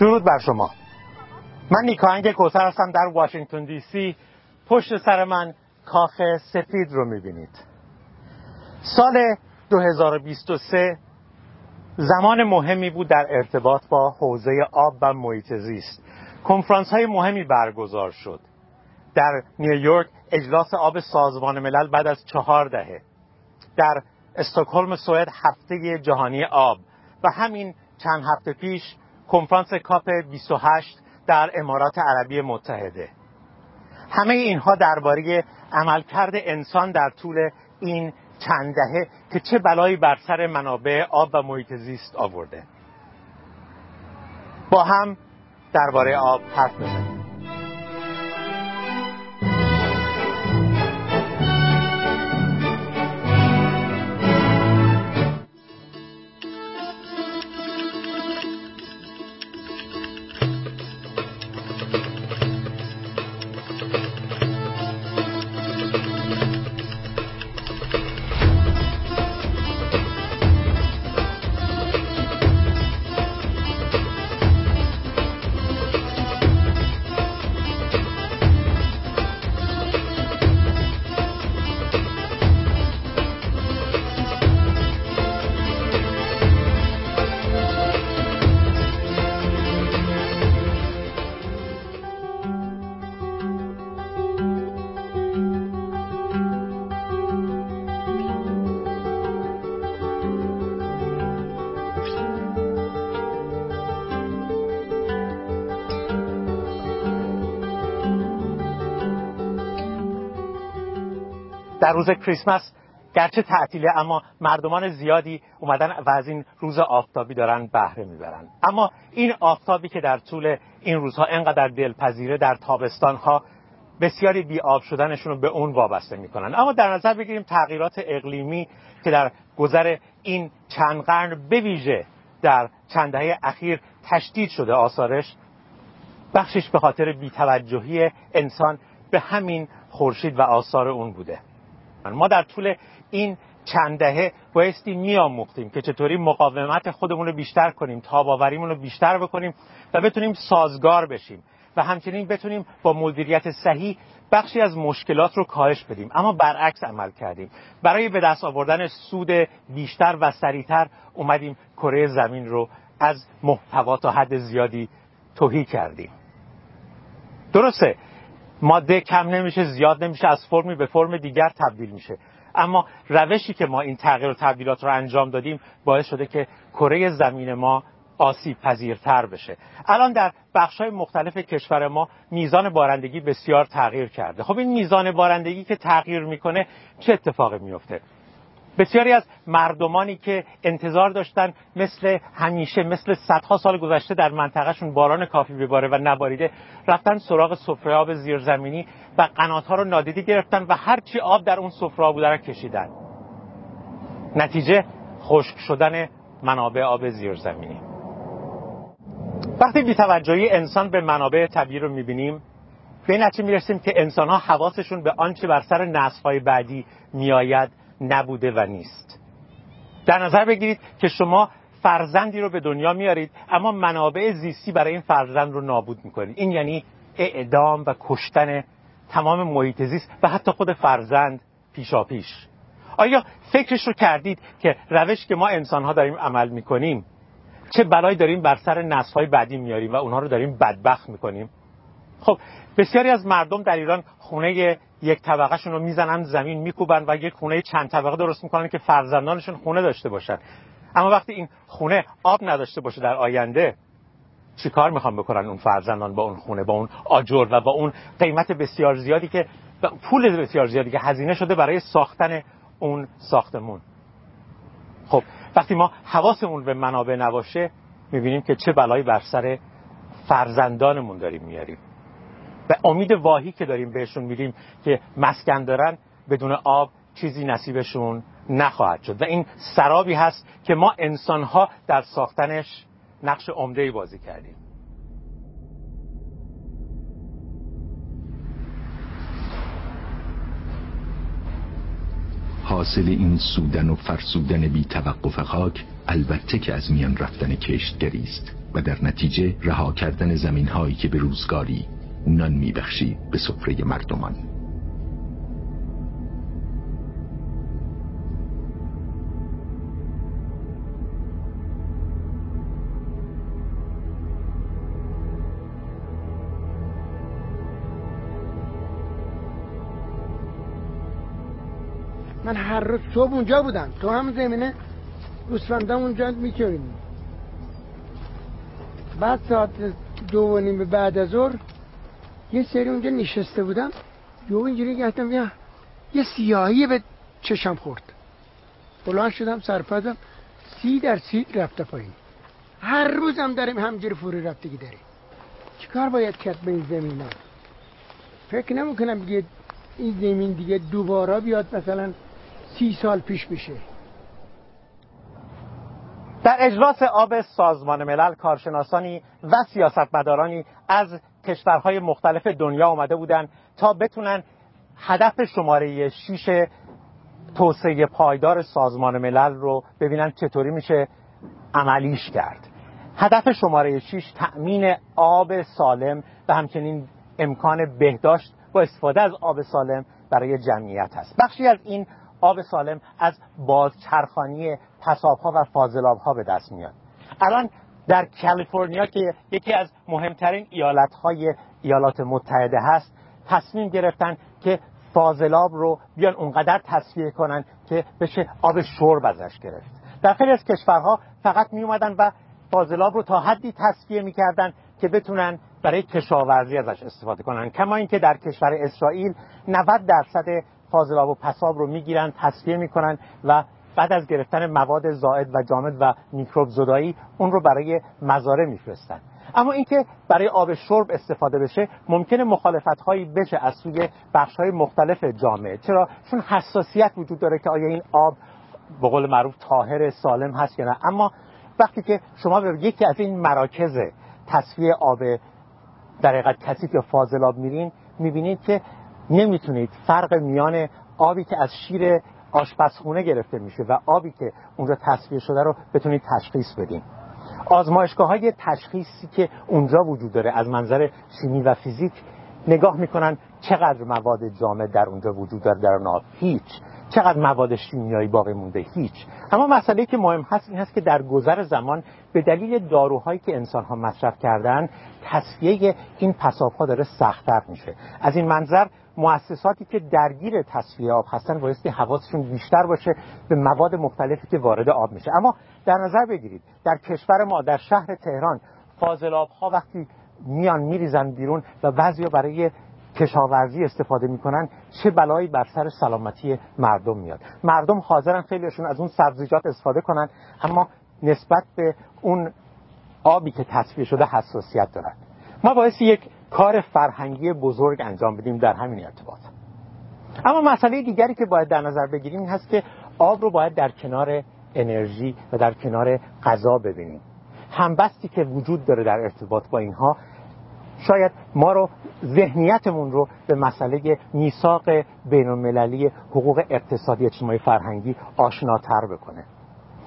درود بر شما. من نیکاهنگ کوسر هستم در واشنگتن دی سی. پشت سر من کاخ سفید رو می‌بینید. سال 2023 زمان مهمی بود در ارتباط با حوزه آب و محیط زیست. کنفرانس های مهمی برگزار شد. در نیویورک اجلاس آب سازمان ملل بعد از چهار دهه. در استکهلم سوئد هفته جهانی آب و همین چند هفته پیش کنفرانس کاپ 28 در امارات عربی متحده. همه اینها درباره عملکرد انسان در طول این چند دهه که چه بلایی بر سر منابع آب و محیط زیست آورده. با هم درباره آب حرف بزنیم. در روز کریسمس گرچه تعطیله اما مردمان زیادی اومدن و از این روز آفتابی دارن بهره می‌برن. اما این آفتابی که در طول این روزها انقدر دلپذیره در تابستان ها بسیاری بی آب شدنشون رو به اون وابسته می‌کنن. اما در نظر بگیریم تغییرات اقلیمی که در گذر این چند قرن بویژه در چند دهه اخیر تشدید شده آثارش بخشش به خاطر بیتوجهی انسان به همین خورشید و آثار اون بوده. ما در طول این چند دهه بایستی میآموختیم که چطوری مقاومت خودمون رو بیشتر کنیم تاباوریمون رو بیشتر بکنیم و بتونیم سازگار بشیم و همچنین بتونیم با مدیریت صحیح بخشی از مشکلات رو کاهش بدیم. اما برعکس عمل کردیم. برای به دست آوردن سود بیشتر و سریعتر اومدیم کره زمین رو از محتوا تا حد زیادی توهی کردیم. درسته؟ ماده کم نمیشه زیاد نمیشه از فرمی به فرم دیگر تبدیل میشه. اما روشی که ما این تغییر و تبدیلات رو انجام دادیم باعث شده که کره زمین ما آسیب پذیرتر بشه. الان در بخش های مختلف کشور ما میزان بارندگی بسیار تغییر کرده. خب این میزان بارندگی که تغییر می‌کنه چه اتفاقی میفته بسیاری از مردمانی که انتظار داشتن مثل همیشه مثل صدها سال گذشته در منطقهشون باران کافی بباره و نباریده رفتن سراغ سفره آب زیرزمینی و قنات رو نادیده گرفتن و هرچی آب در اون سفره بوده رو کشیدن. نتیجه خشک شدن منابع آب زیرزمینی. وقتی بیتوجهی انسان به منابع طبیعی رو می‌بینیم به این نتیجه می‌رسیم که انسان ها حواسشون به آنچه بر سر نسل بعدی میآید نبوده و نیست. در نظر بگیرید که شما فرزندی رو به دنیا میارید اما منابع زیستی برای این فرزند رو نابود می‌کنید. این یعنی اعدام و کشتن تمام محیط زیست و حتی خود فرزند پیشا پیش آیا فکرش رو کردید که روش که ما انسان ها داریم عمل می‌کنیم چه بلایی داریم بر سر نسل های بعدی میاریم و اونها رو داریم بدبخت می‌کنیم؟ خب بسیاری از مردم در ایران خونه یک طبقهشون رو می‌زنن زمین میکوبن و یک خونه چند طبقه درست می‌کنن که فرزندانشون خونه داشته باشن. اما وقتی این خونه آب نداشته باشه در آینده چیکار می‌خوان بکنن اون فرزندان با اون خونه با اون آجر و با اون قیمت بسیار زیادی که پول بسیار زیادی که هزینه شده برای ساختن اون ساختمون؟ خب وقتی ما حواسمون به منابع نباشه می‌بینیم که چه بلایی بر سر فرزندانمون داریم میاریم و امید واهی که داریم بهشون میدیم که مسکن دارن بدون آب چیزی نصیبشون نخواهد شد. و این سرابی هست که ما انسانها در ساختنش نقش عمده بازی کردیم. حاصل این سودن و فرسودن بی توقف خاک البته که از میان رفتن کشتگری است و در نتیجه رها کردن زمین هایی که به روزگاری نان میبخشید به سفره مردمان. من هر روز صبح اونجا بودم. تو هم زمینه؟ گوسفندم اونجا می‌کنیم بعد ساعت دو و نیم بعد از ظهر یه سری اونجا نشسته بودم. یه اینجوری گفتم یا یه سیاهی به چشم خورد. بلند شدم سرپزم سی در سی رفته پایین. هر روزم داریم فوری رفتگی داریم. چیکار باید کرد به این زمین ها؟ فکر نمی‌کنم بگید این زمین دیگه دوباره بیاد مثلا سی سال پیش بشه. در اجلاس آب سازمان ملل کارشناسانی و سیاستمدارانی از کشورهای مختلف دنیا آمده بودند تا بتونن هدف شماره 6 توسعه پایدار سازمان ملل رو ببینن چطوری میشه عملیش کرد. هدف شماره 6 تأمین آب سالم و همچنین امکان بهداشت با استفاده از آب سالم برای جمعیت هست بخشی از این آب سالم از بازچرخانی ها و ها به دست میاد. الان در کالیفرنیا که یکی از مهمترین ایالت های ایالات متحده هست تصمیم گرفتن که فاضلاب رو بیان اونقدر تصفیه کنن که بشه آب شرب ازش گرفت. در خیلی از کشورها فقط می اومدن و فاضلاب رو تا حدی تصفیه می‌کردن که بتونن برای کشاورزی ازش استفاده کنن. کما اینکه در کشور اسرائیل 90 درصد فاضلاب و پساب رو می‌گیرن تصفیه می‌کنن و بعد از گرفتن مواد زائد و جامد و میکروب زدایی اون رو برای مزارع میفرستن. اما اینکه برای آب شرب استفاده بشه ممکنه مخالفت هایی بشه از سوی بخش های مختلف جامعه. چرا؟ چون حساسیت وجود داره که آیا این آب به قول معروف طاهر سالم هست یا نه. اما وقتی که شما به یکی از این مراکز تصفیه آب در حقیقت کثیف یا فاضلاب میرین می‌بینید که نمی‌تونید فرق میان آبی که از شیر آشپزخونه گرفته میشه و آبی که اونجا تصفیه شده رو بتونید تشخیص بدین. آزمایشگاه های تشخیصی که اونجا وجود داره از منظر شیمی و فیزیک نگاه می‌کنن چقدر مواد جامد در اونجا وجود داره در آب هیچ. چقدر مواد شیمیایی باقی مونده؟ هیچ. اما مسئله که مهم هست این هست که در گذر زمان به دلیل داروهایی که انسان ها مصرف کردن تصفیه این پساب داره سختتر میشه. از این منظر مؤسساتی که درگیر تصفیه آب هستن بایستی حواسشون بیشتر باشه به مواد مختلفی که وارد آب میشه. اما در نظر بگیرید در کشور ما در شهر تهران فاضلاب ها وقتی میان میریزن بیرون و بعضیا برای کشاورزی استفاده می‌کنن چه بلایی بر سر سلامتی مردم میاد. مردم حاضرن خیلیشون از اون سبزیجات استفاده کنن اما نسبت به اون آبی که تصفیه شده حساسیت دارن. ما باعث یک کار فرهنگی بزرگ انجام بدیم در همین ارتباط. اما مسئله دیگری که باید در نظر بگیریم هست که آب رو باید در کنار انرژی و در کنار غذا ببینیم. همبستی که وجود داره در ارتباط با اینها شاید ما رو ذهنیتمون رو به مسئله میثاق بین المللی حقوق اقتصادی اجتماعی فرهنگی آشناتر بکنه.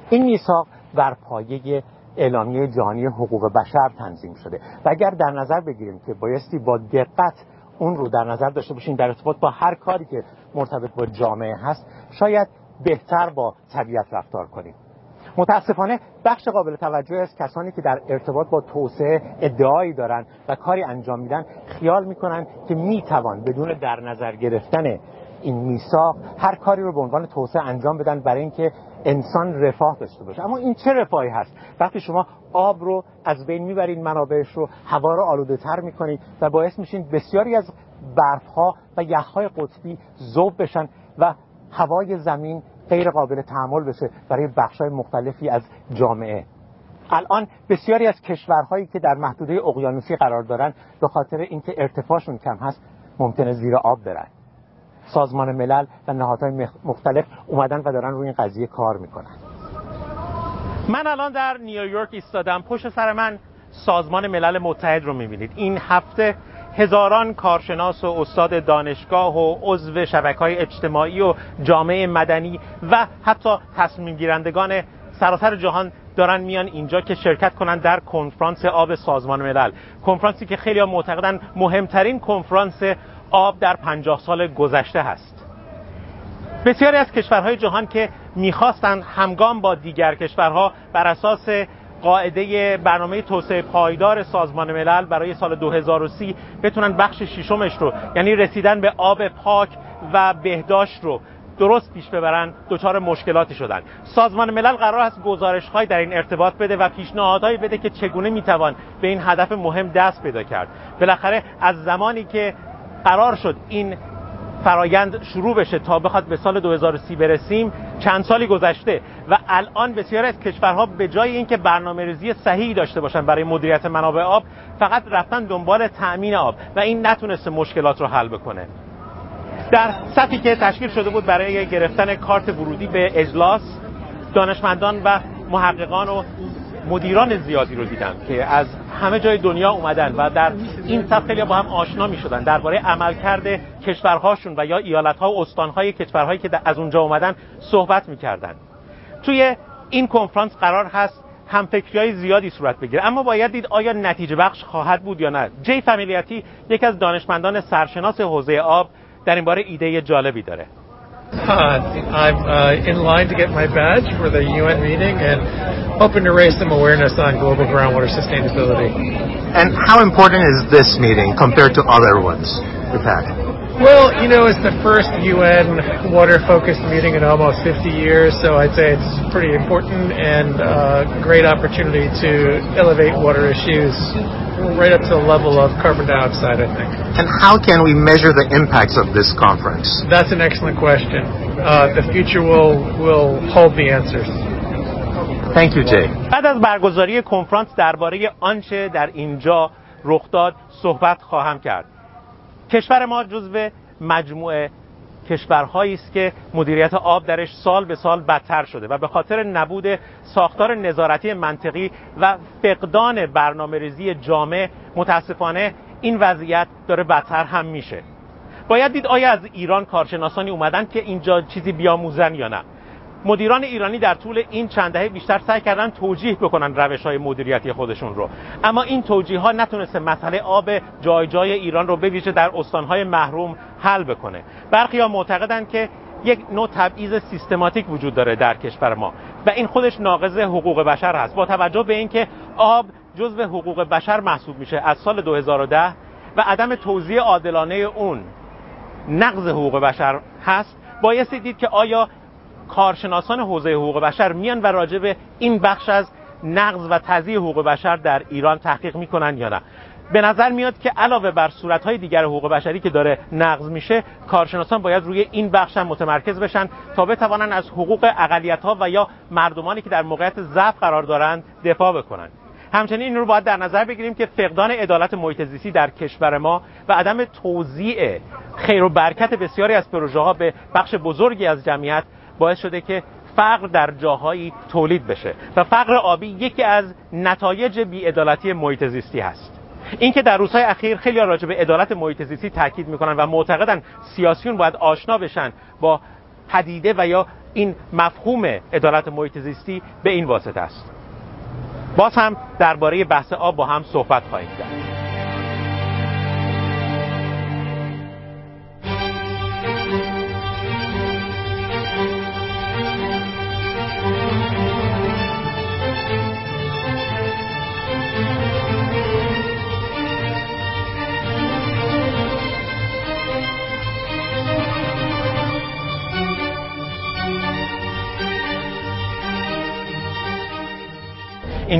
این میثاق بر پایه اعلامیه جهانی حقوق بشر تنظیم شده. و اگر در نظر بگیریم که بایستی با دقت اون رو در نظر داشته باشیم در ارتباط با هر کاری که مرتبط با جامعه هست شاید بهتر با طبیعت رفتار کنیم. متاسفانه بخش قابل توجه از کسانی که در ارتباط با توسعه ادعایی دارند و کاری انجام میدن خیال می‌کنن که می‌توان بدون در نظر گرفتن این میثاق هر کاری رو به عنوان توسعه انجام بدن برای اینکه انسان رفاه داشته باشه. اما این چه رفاهی هست؟ وقتی شما آب رو از بین می‌برید منابعش رو هوا رو آلوده تر می‌کنید و باعث میشین بسیاری از برف ها و یخ های قطبی ذوب بشن و هوای زمین غیر قابل تحمل بشه برای های مختلفی از جامعه. الان بسیاری از کشورهایی که در محدوده اقیانوسی قرار دارن به خاطر اینکه ارتفاعشون کم هست ممکنه زیر آب برن. سازمان ملل و نهادهای مختلف اومدن و دارن روی این قضیه کار می‌کنن. من الان در نیویورک ایستادم. پشت سر من سازمان ملل متحد رو می‌بینید. این هفته هزاران کارشناس و استاد دانشگاه و عضو شبکه های اجتماعی و جامعه مدنی و حتی تصمیم گیرندگان سراسر جهان دارن میان اینجا که شرکت کنند در کنفرانس آب سازمان ملل. کنفرانسی که خیلی معتقدن مهمترین کنفرانس آب در پنجاه سال گذشته هست. بسیاری از کشورهای جهان که می‌خواستند همگام با دیگر کشورها بر اساس قاعده برنامه توسعه پایدار سازمان ملل برای سال 2030 بتونن بخش ششمش رو یعنی رسیدن به آب پاک و بهداشت رو درست پیش ببرن دچار مشکلاتی شدن. سازمان ملل قرار است گزارش های در این ارتباط بده و پیشنهادهایی بده که چگونه می‌توان به این هدف مهم دست پیدا کرد. بالاخره از زمانی که قرار شد این فرایند شروع بشه تا بخواد به سال 2030 برسیم. چند سالی گذشته و الان بسیاری از کشورها به جای اینکه برنامه ریزی صحیحی داشته باشن برای مدیریت منابع آب فقط رفتن دنبال تأمین آب و این نتونسته مشکلات رو حل بکنه. در سطحی که تشکیل شده بود برای گرفتن کارت ورودی به اجلاس دانشمندان و محققان و مدیران زیادی رو دیدم که از همه جای دنیا اومدن و در این صف خیلی با هم آشنا می شدن درباره عملکرد کشورهاشون و یا ایالتها و استانهای کشورهایی که از اونجا اومدن صحبت می‌کردن. توی این کنفرانس قرار هست هم های زیادی صورت بگیره. اما باید دید آیا نتیجه بخش خواهد بود یا نه. جی فامیلیتی یکی از دانشمندان سرشناس حوزه آب در این باره ایده جالبی داره. I'm uh, in line to get my badge for the UN meeting and hoping to raise some awareness on global groundwater sustainability. And how important is this meeting compared to other ones we've had? Well, you know, it's the first UN water focused meeting in almost 50 years, so I'd say it's pretty important and a uh, great opportunity to elevate water issues right up to the level of carbon dioxide, I think. And how can we measure the impacts of this conference? That's an excellent question. Uh, the future will, will hold the answers. Thank you, Jay. بعد از برگزاری کنفرانس درباره آنچه در اینجا رخ داد صحبت خواهم کرد. کشور ما جزو مجموعه کشورهایی است که مدیریت آب درش سال به سال بدتر شده و به خاطر نبود ساختار نظارتی منطقی و فقدان برنامه ریزی جامع متاسفانه این وضعیت داره بدتر هم میشه. باید دید آیا از ایران کارشناسانی اومدن که اینجا چیزی بیاموزن یا نه؟ مدیران ایرانی در طول این چند دهه بیشتر سعی کردن توجیه بکنن روش های مدیریتی خودشون رو. اما این توجیه ها نتونسته مسئله آب جای جای ایران رو بویژه در استانهای محروم حل بکنه. برخی ها معتقدند که یک نوع تبعیض سیستماتیک وجود داره در کشور ما و این خودش ناقض حقوق بشر هست. با توجه به اینکه آب جزو حقوق بشر محسوب میشه از سال 2010 و عدم توزیع عادلانه اون نقض حقوق بشر هست بایستی دید که آیا کارشناسان حوزه حقوق بشر میان و راجع به این بخش از نقض و تضییع حقوق بشر در ایران تحقیق می‌کنن یا نه. به نظر میاد که علاوه بر صورتهای دیگر حقوق بشری که داره نقض میشه کارشناسان باید روی این بخش هم متمرکز بشن تا بتوانن از حقوق اقلیت ها و یا مردمانی که در موقعیت ضعف قرار دارند دفاع بکنن. همچنین این رو باید در نظر بگیریم که فقدان عدالت محیط زیستی در کشور ما و عدم توزیع خیر و برکت بسیاری از پروژه ها به بخش بزرگی از جمعیت باعث شده که فقر در جاهایی تولید بشه و فقر آبی یکی از نتایج بیعدالتی محیط زیستی هست. اینکه در روزهای اخیر خیلی راجع به عدالت محیط زیستی تاکید می‌کنن و معتقدن سیاسیون باید آشنا بشن با پدیده و یا این مفهوم عدالت محیط زیستی به این واسطه است. باز هم درباره بحث آب با هم صحبت خواهیم کرد.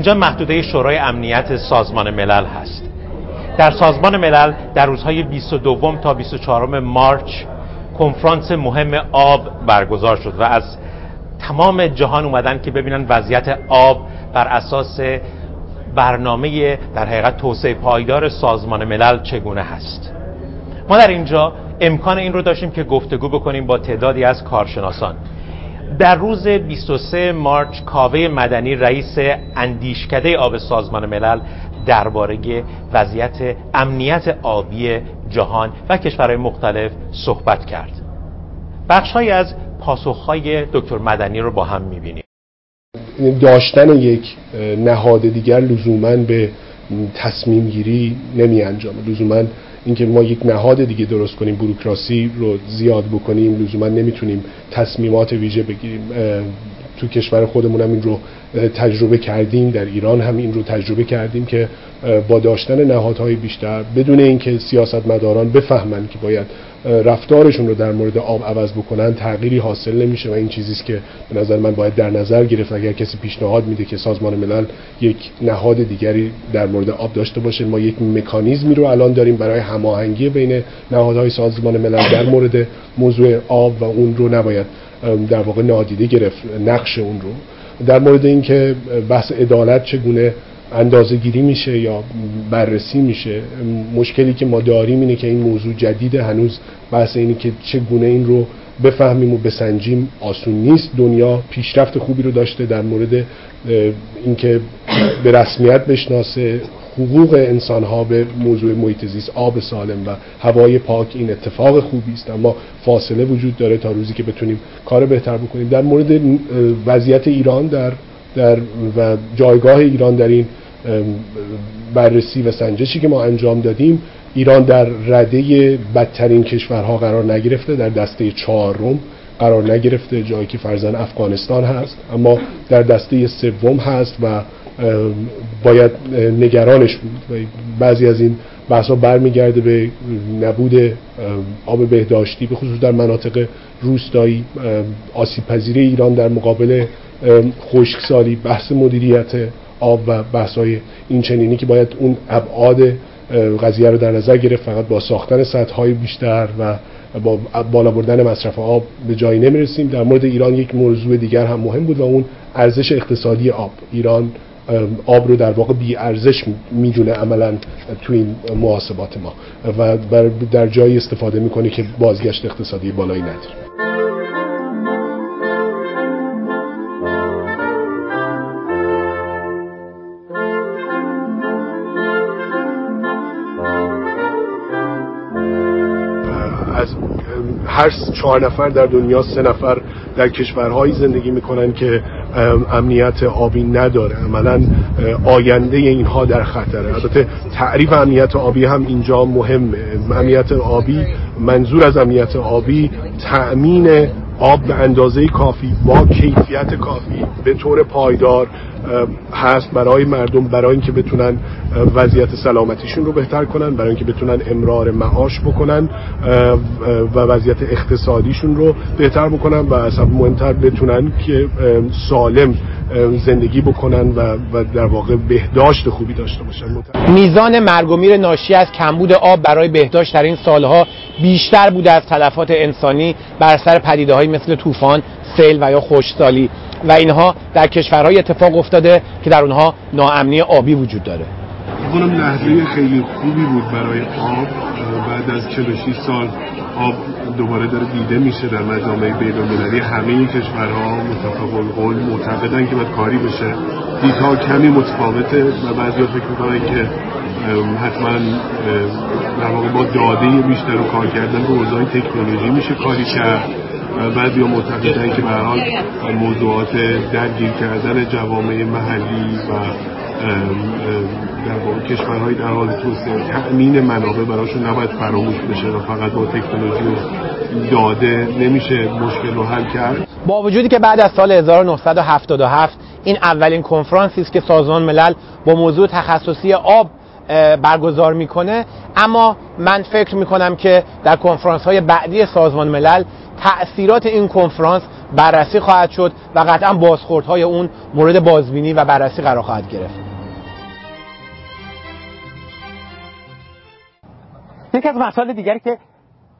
اینجا محدوده شورای امنیت سازمان ملل هست. در سازمان ملل در روزهای 22 تا 24 مارچ کنفرانس مهم آب برگزار شد و از تمام جهان اومدن که ببینن وضعیت آب بر اساس برنامه در حقیقت توسعه پایدار سازمان ملل چگونه هست. ما در اینجا امکان این رو داشتیم که گفتگو بکنیم با تعدادی از کارشناسان. در روز 23 مارچ کاوه مدنی رئیس اندیشکده آب سازمان ملل درباره وضعیت امنیت آبی جهان و کشورهای مختلف صحبت کرد. بخشهایی از پاسخهای دکتر مدنی رو با هم می‌بینیم. داشتن یک نهاد دیگر لزوما به تصمیم گیری نمی انجامه لزوما اینکه ما یک نهاد دیگه درست کنیم بروکراسی رو زیاد بکنیم لزوما نمی‌تونیم تصمیمات ویژه بگیریم تو کشور خودمون هم این رو تجربه کردیم در ایران هم این رو تجربه کردیم که با داشتن نهادهای بیشتر بدون اینکه سیاستمداران بفهمند که باید رفتارشون رو در مورد آب عوض بکنن تغییری حاصل نمیشه و این چیزی است که به نظر من باید در نظر گرفت. اگر کسی پیشنهاد میده که سازمان ملل یک نهاد دیگری در مورد آب داشته باشه ما یک مکانیزمی رو الان داریم برای هماهنگی بین نهادهای سازمان ملل در مورد موضوع آب و اون رو نباید در واقع نادیده گرفت نقش اون رو. در مورد اینکه بحث عدالت چگونه اندازه گیری میشه یا بررسی میشه مشکلی که ما داریم اینه که این موضوع جدیده هنوز بحث اینه که چگونه این رو بفهمیم و بسنجیم. آسون نیست. دنیا پیشرفت خوبی رو داشته در مورد اینکه به رسمیت بشناسه. حقوق انسان ها به موضوع محیط زیست آب سالم و هوای پاک این اتفاق خوبی است. اما فاصله وجود داره تا روزی که بتونیم کار بهتر بکنیم. در مورد وضعیت ایران در در و جایگاه ایران در این بررسی و سنجشی که ما انجام دادیم ایران در رده بدترین کشورها قرار نگرفته در دسته چهارم. قرار نگرفته جایی که فرزن افغانستان هست. اما در دسته سوم هست و باید نگرانش بود. و بعضی از این بحثا برمیگرده به نبود آب بهداشتی به خصوص در مناطق روستایی. آسیب پذیری ایران در مقابل خشکسالی بحث مدیریت آب و بحث های این چنینی که باید اون ابعاد قضیه رو در نظر گرفت فقط با ساختن سطح های بیشتر و با بالا بردن مصرف آب به جایی نمی‌رسیم. در مورد ایران یک موضوع دیگر هم مهم بود و اون ارزش اقتصادی آب. ایران آب رو در واقع بی ارزش می‌دونه عملا تو این محاسبات ما و در جایی استفاده می‌کنه که بازگشت اقتصادی بالایی نداره. هر چهار نفر در دنیا سه نفر در کشورهایی زندگی می‌کنن که امنیت آبی نداره. عملا آینده اینها در خطره. البته تعریف امنیت آبی هم اینجا مهمه. امنیت آبی منظور از امنیت آبی تأمین آب به اندازه کافی با کیفیت کافی به طور پایدار هست برای مردم برای اینکه بتونن وضعیت سلامتیشون رو بهتر کنن برای اینکه بتونن امرار معاش بکنن و وضعیت اقتصادیشون رو بهتر بکنن و اصلا مهمتر بتونن که سالم زندگی بکنن و, و در واقع بهداشت خوبی داشته باشن. میزان مرگ و میر ناشی از کمبود آب برای بهداشت در این سالها بیشتر بوده از تلفات انسانی بر سر پدیده های مثل طوفان، سیل و یا خشکسالی. و اینها در کشورهای اتفاق افتاده که در اونها ناامنی آبی وجود داره. کنم لحظه خیلی خوبی بود برای آب بعد از 46 سال آب دوباره داره دیده میشه در مجامع بین‌المللی. همه کشورها متفق القول معتقدن که باید کاری بشه. دیدها کمی متفاوته و بعضی فکر می‌کنن که حتما در واقع با داده بیشتر رو کار کردن رو اوضاع تکنولوژی میشه کاری کرد. بعضی ها معتقدن که به حال موضوعات درگیر کردن جوامع محلی و در واقع کشورهای در حال توسعه تأمین منابع براشون نباید فراموش بشه و فقط با تکنولوژی داده نمیشه مشکل رو حل کرد. با وجودی که بعد از سال 1977 این اولین کنفرانسی است که سازمان ملل با موضوع تخصصی آب برگزار می‌کنه اما من فکر می‌کنم که در کنفرانس های بعدی سازمان ملل تأثیرات این کنفرانس بررسی خواهد شد و قطعا بازخوردهای اون مورد بازبینی و بررسی قرار خواهد گرفت. یکی از مسائل دیگری که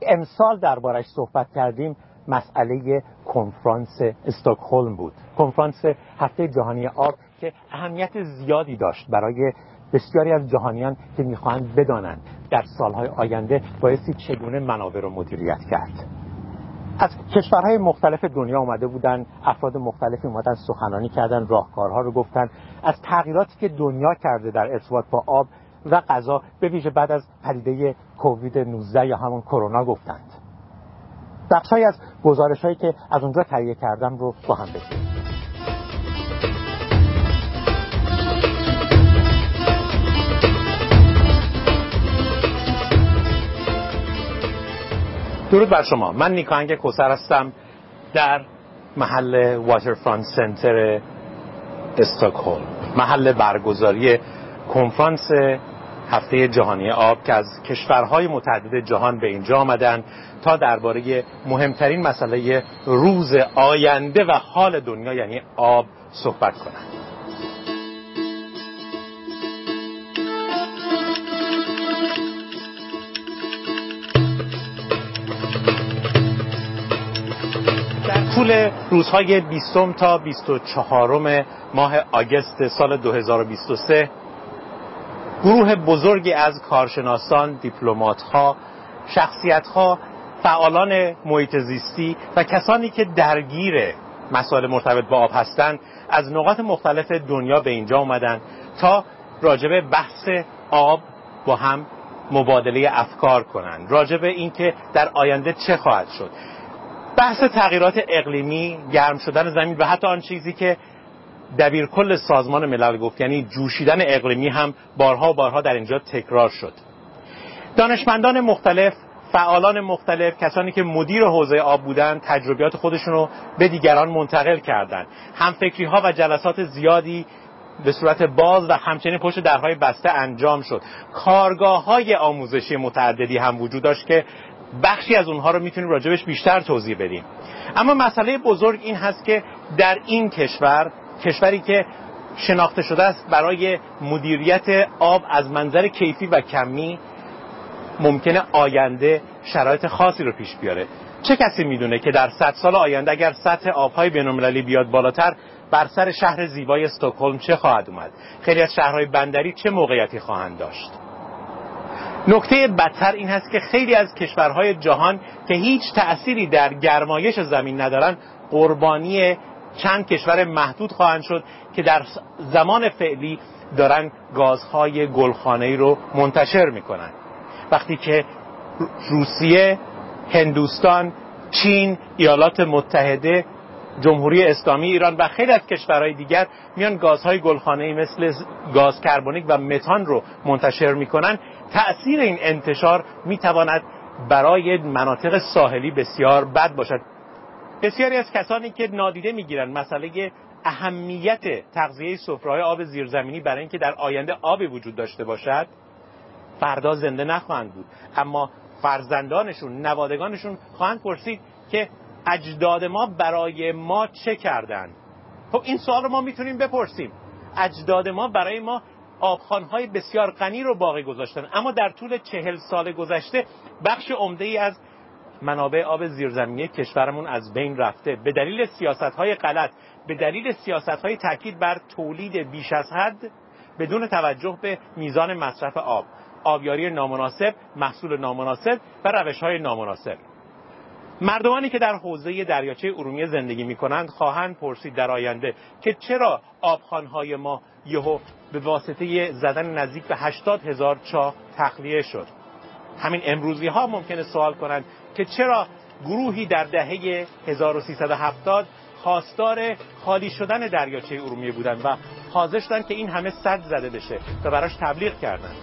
امسال دربارش صحبت کردیم مسئله کنفرانس استکهلم بود. کنفرانس هفته جهانی آب که اهمیت زیادی داشت برای بسیاری از جهانیان که می‌خواهند بدانند. در سالهای آینده بایستی چگونه منابع رو مدیریت کرد. از کشورهای مختلف دنیا اومده بودن افراد مختلفی اومدن سخنرانی کردن راهکارها رو گفتن. از تغییراتی که دنیا کرده در ارتباط با آب و غذا به ویژه بعد از پدیده کووید 19 یا همون کرونا گفتند. بخشهایی از گزارش هایی که از اونجا تهیه کردم رو با هم بگیم. درود بر شما. من نیکانگ کوسر هستم در محل واترفرانت سنتر استکهلم محل برگزاری کنفرانس هفته جهانی آب که از کشورهای متعدد جهان به اینجا آمدن تا درباره مهمترین مسئله روز آینده و حال دنیا یعنی آب صحبت کنند. طول روزهای 20 تا 24 ماه آگست سال 2023 گروه بزرگی از کارشناسان، دیپلمات‌ها، شخصیت‌ها، فعالان محیط زیستی و کسانی که درگیر مسائل مرتبط با آب هستند از نقاط مختلف دنیا به اینجا اومدن تا راجب بحث آب با هم مبادله افکار کنند راجب اینکه در آینده چه خواهد شد. بحث تغییرات اقلیمی گرم شدن زمین و حتی آن چیزی که دبیر کل سازمان ملل گفت یعنی جوشیدن اقلیمی هم بارها و بارها در اینجا تکرار شد. دانشمندان مختلف فعالان مختلف کسانی که مدیر حوزه آب بودند تجربیات خودشون رو به دیگران منتقل کردند. فکری ها و جلسات زیادی به صورت باز و همچنین پشت درهای بسته انجام شد. کارگاه های آموزشی متعددی هم وجود داشت که بخشی از اونها رو می‌تونیم راجبش بیشتر توضیح بدیم. اما مسئله بزرگ این هست که در این کشور کشوری که شناخته شده است برای مدیریت آب از منظر کیفی و کمی ممکنه آینده شرایط خاصی رو پیش بیاره. چه کسی می‌دونه که در صد سال آینده اگر سطح آبهای بینالمللی بیاد بالاتر بر سر شهر زیبای استکهلم چه خواهد اومد؟ خیلی از شهرهای بندری چه موقعیتی خواهند داشت؟ نکته بدتر این هست که خیلی از کشورهای جهان که هیچ تأثیری در گرمایش زمین ندارن قربانی چند کشور محدود خواهند شد که در زمان فعلی دارن گازهای گلخانه‌ای رو منتشر می‌کنن. وقتی که روسیه، هندوستان، چین، ایالات متحده جمهوری اسلامی ایران و خیلی از کشورهای دیگر میان گازهای گلخانه‌ای مثل گاز کربونیک و متان رو منتشر می‌کنن. تأثیر این انتشار می‌تواند برای مناطق ساحلی بسیار بد باشد. بسیاری از کسانی که نادیده می‌گیرند مسئله اهمیت تغذیه سفره‌های آب زیرزمینی برای اینکه در آینده آبی وجود داشته باشد فردا زنده نخواهند بود. اما فرزندانشون نوادگانشون خواهند پرسید که اجداد ما برای ما چه کردند خب این سوال رو ما می‌تونیم بپرسیم. اجداد ما برای ما آبخانهای بسیار غنی رو باقی گذاشتن. اما در طول چهل سال گذشته بخش عمده ای از منابع آب زیرزمینی کشورمون از بین رفته. به دلیل سیاست های غلط به دلیل سیاست های تاکید بر تولید بیش از حد بدون توجه به میزان مصرف آب آبیاری نامناسب محصول نامناسب و روش های نامناسب. مردمانی که در حوزه دریاچه ارومیه زندگی می کنند خواهند پرسید در آینده که چرا آبخانهای ما یهو به واسطه زدن نزدیک به 80 هزار چاه تخلیه شد. همین امروزی ها ممکنه سوال کنند که چرا گروهی در دهه 1370 خواستار خالی شدن دریاچه ارومیه بودند و حاضر شدن که این همه صد زده بشه و براش تبلیغ کردند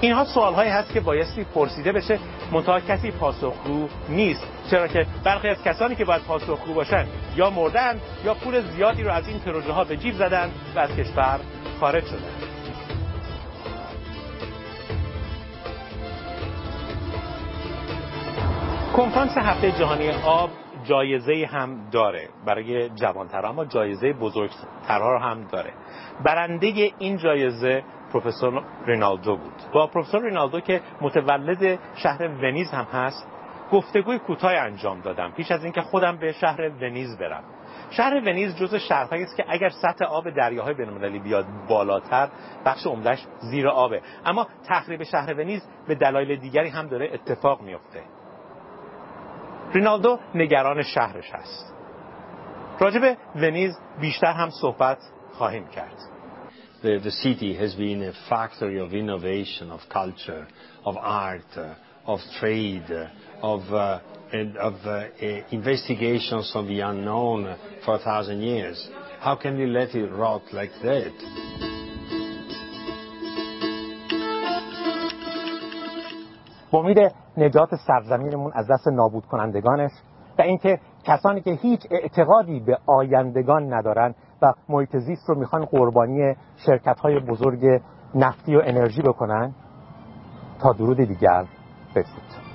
اینها سوال هایی هست که بایستی پرسیده بشه منتها کسی پاسخگو نیست. چرا که برخی از کسانی که باید پاسخگو باشن یا مردن یا پول زیادی رو از این پروژه ها به جیب زدن و از کشور خارج شدن. کنفرانس هفته جهانی آب جایزه هم داره. برای جوانتر اما جایزه بزرگترها هم داره. برنده این جایزه پروفسور رینالدو بود. با پروفسور رینالدو که متولد شهر ونیز هم هست گفتگوی کوتاه انجام دادم. پیش از اینکه خودم به شهر ونیز برم. شهر ونیز جز شهرهایی است که اگر سطح آب دریاهای بین‌المللی بیاد بالاتر بخش عمدهش زیر آبه. اما تخریب شهر ونیز به دلایل دیگری هم داره اتفاق میفته رینالدو نگران شهرش است راجب ونیز بیشتر هم صحبت خواهیم کرد The, the city has been a factory of innovation, of culture, of art, of trade, of, uh, and of uh, investigations of the unknown for a thousand years. How can you let it rot like that? با امید نجات سرزمینمون از دست نابود کنندگانش و اینکه کسانی که هیچ اعتقادی به آیندگان ندارن و محیط زیست رو می‌خوان قربانی شرکت های بزرگ نفتی و انرژی بکنن تا درود دیگر بدرود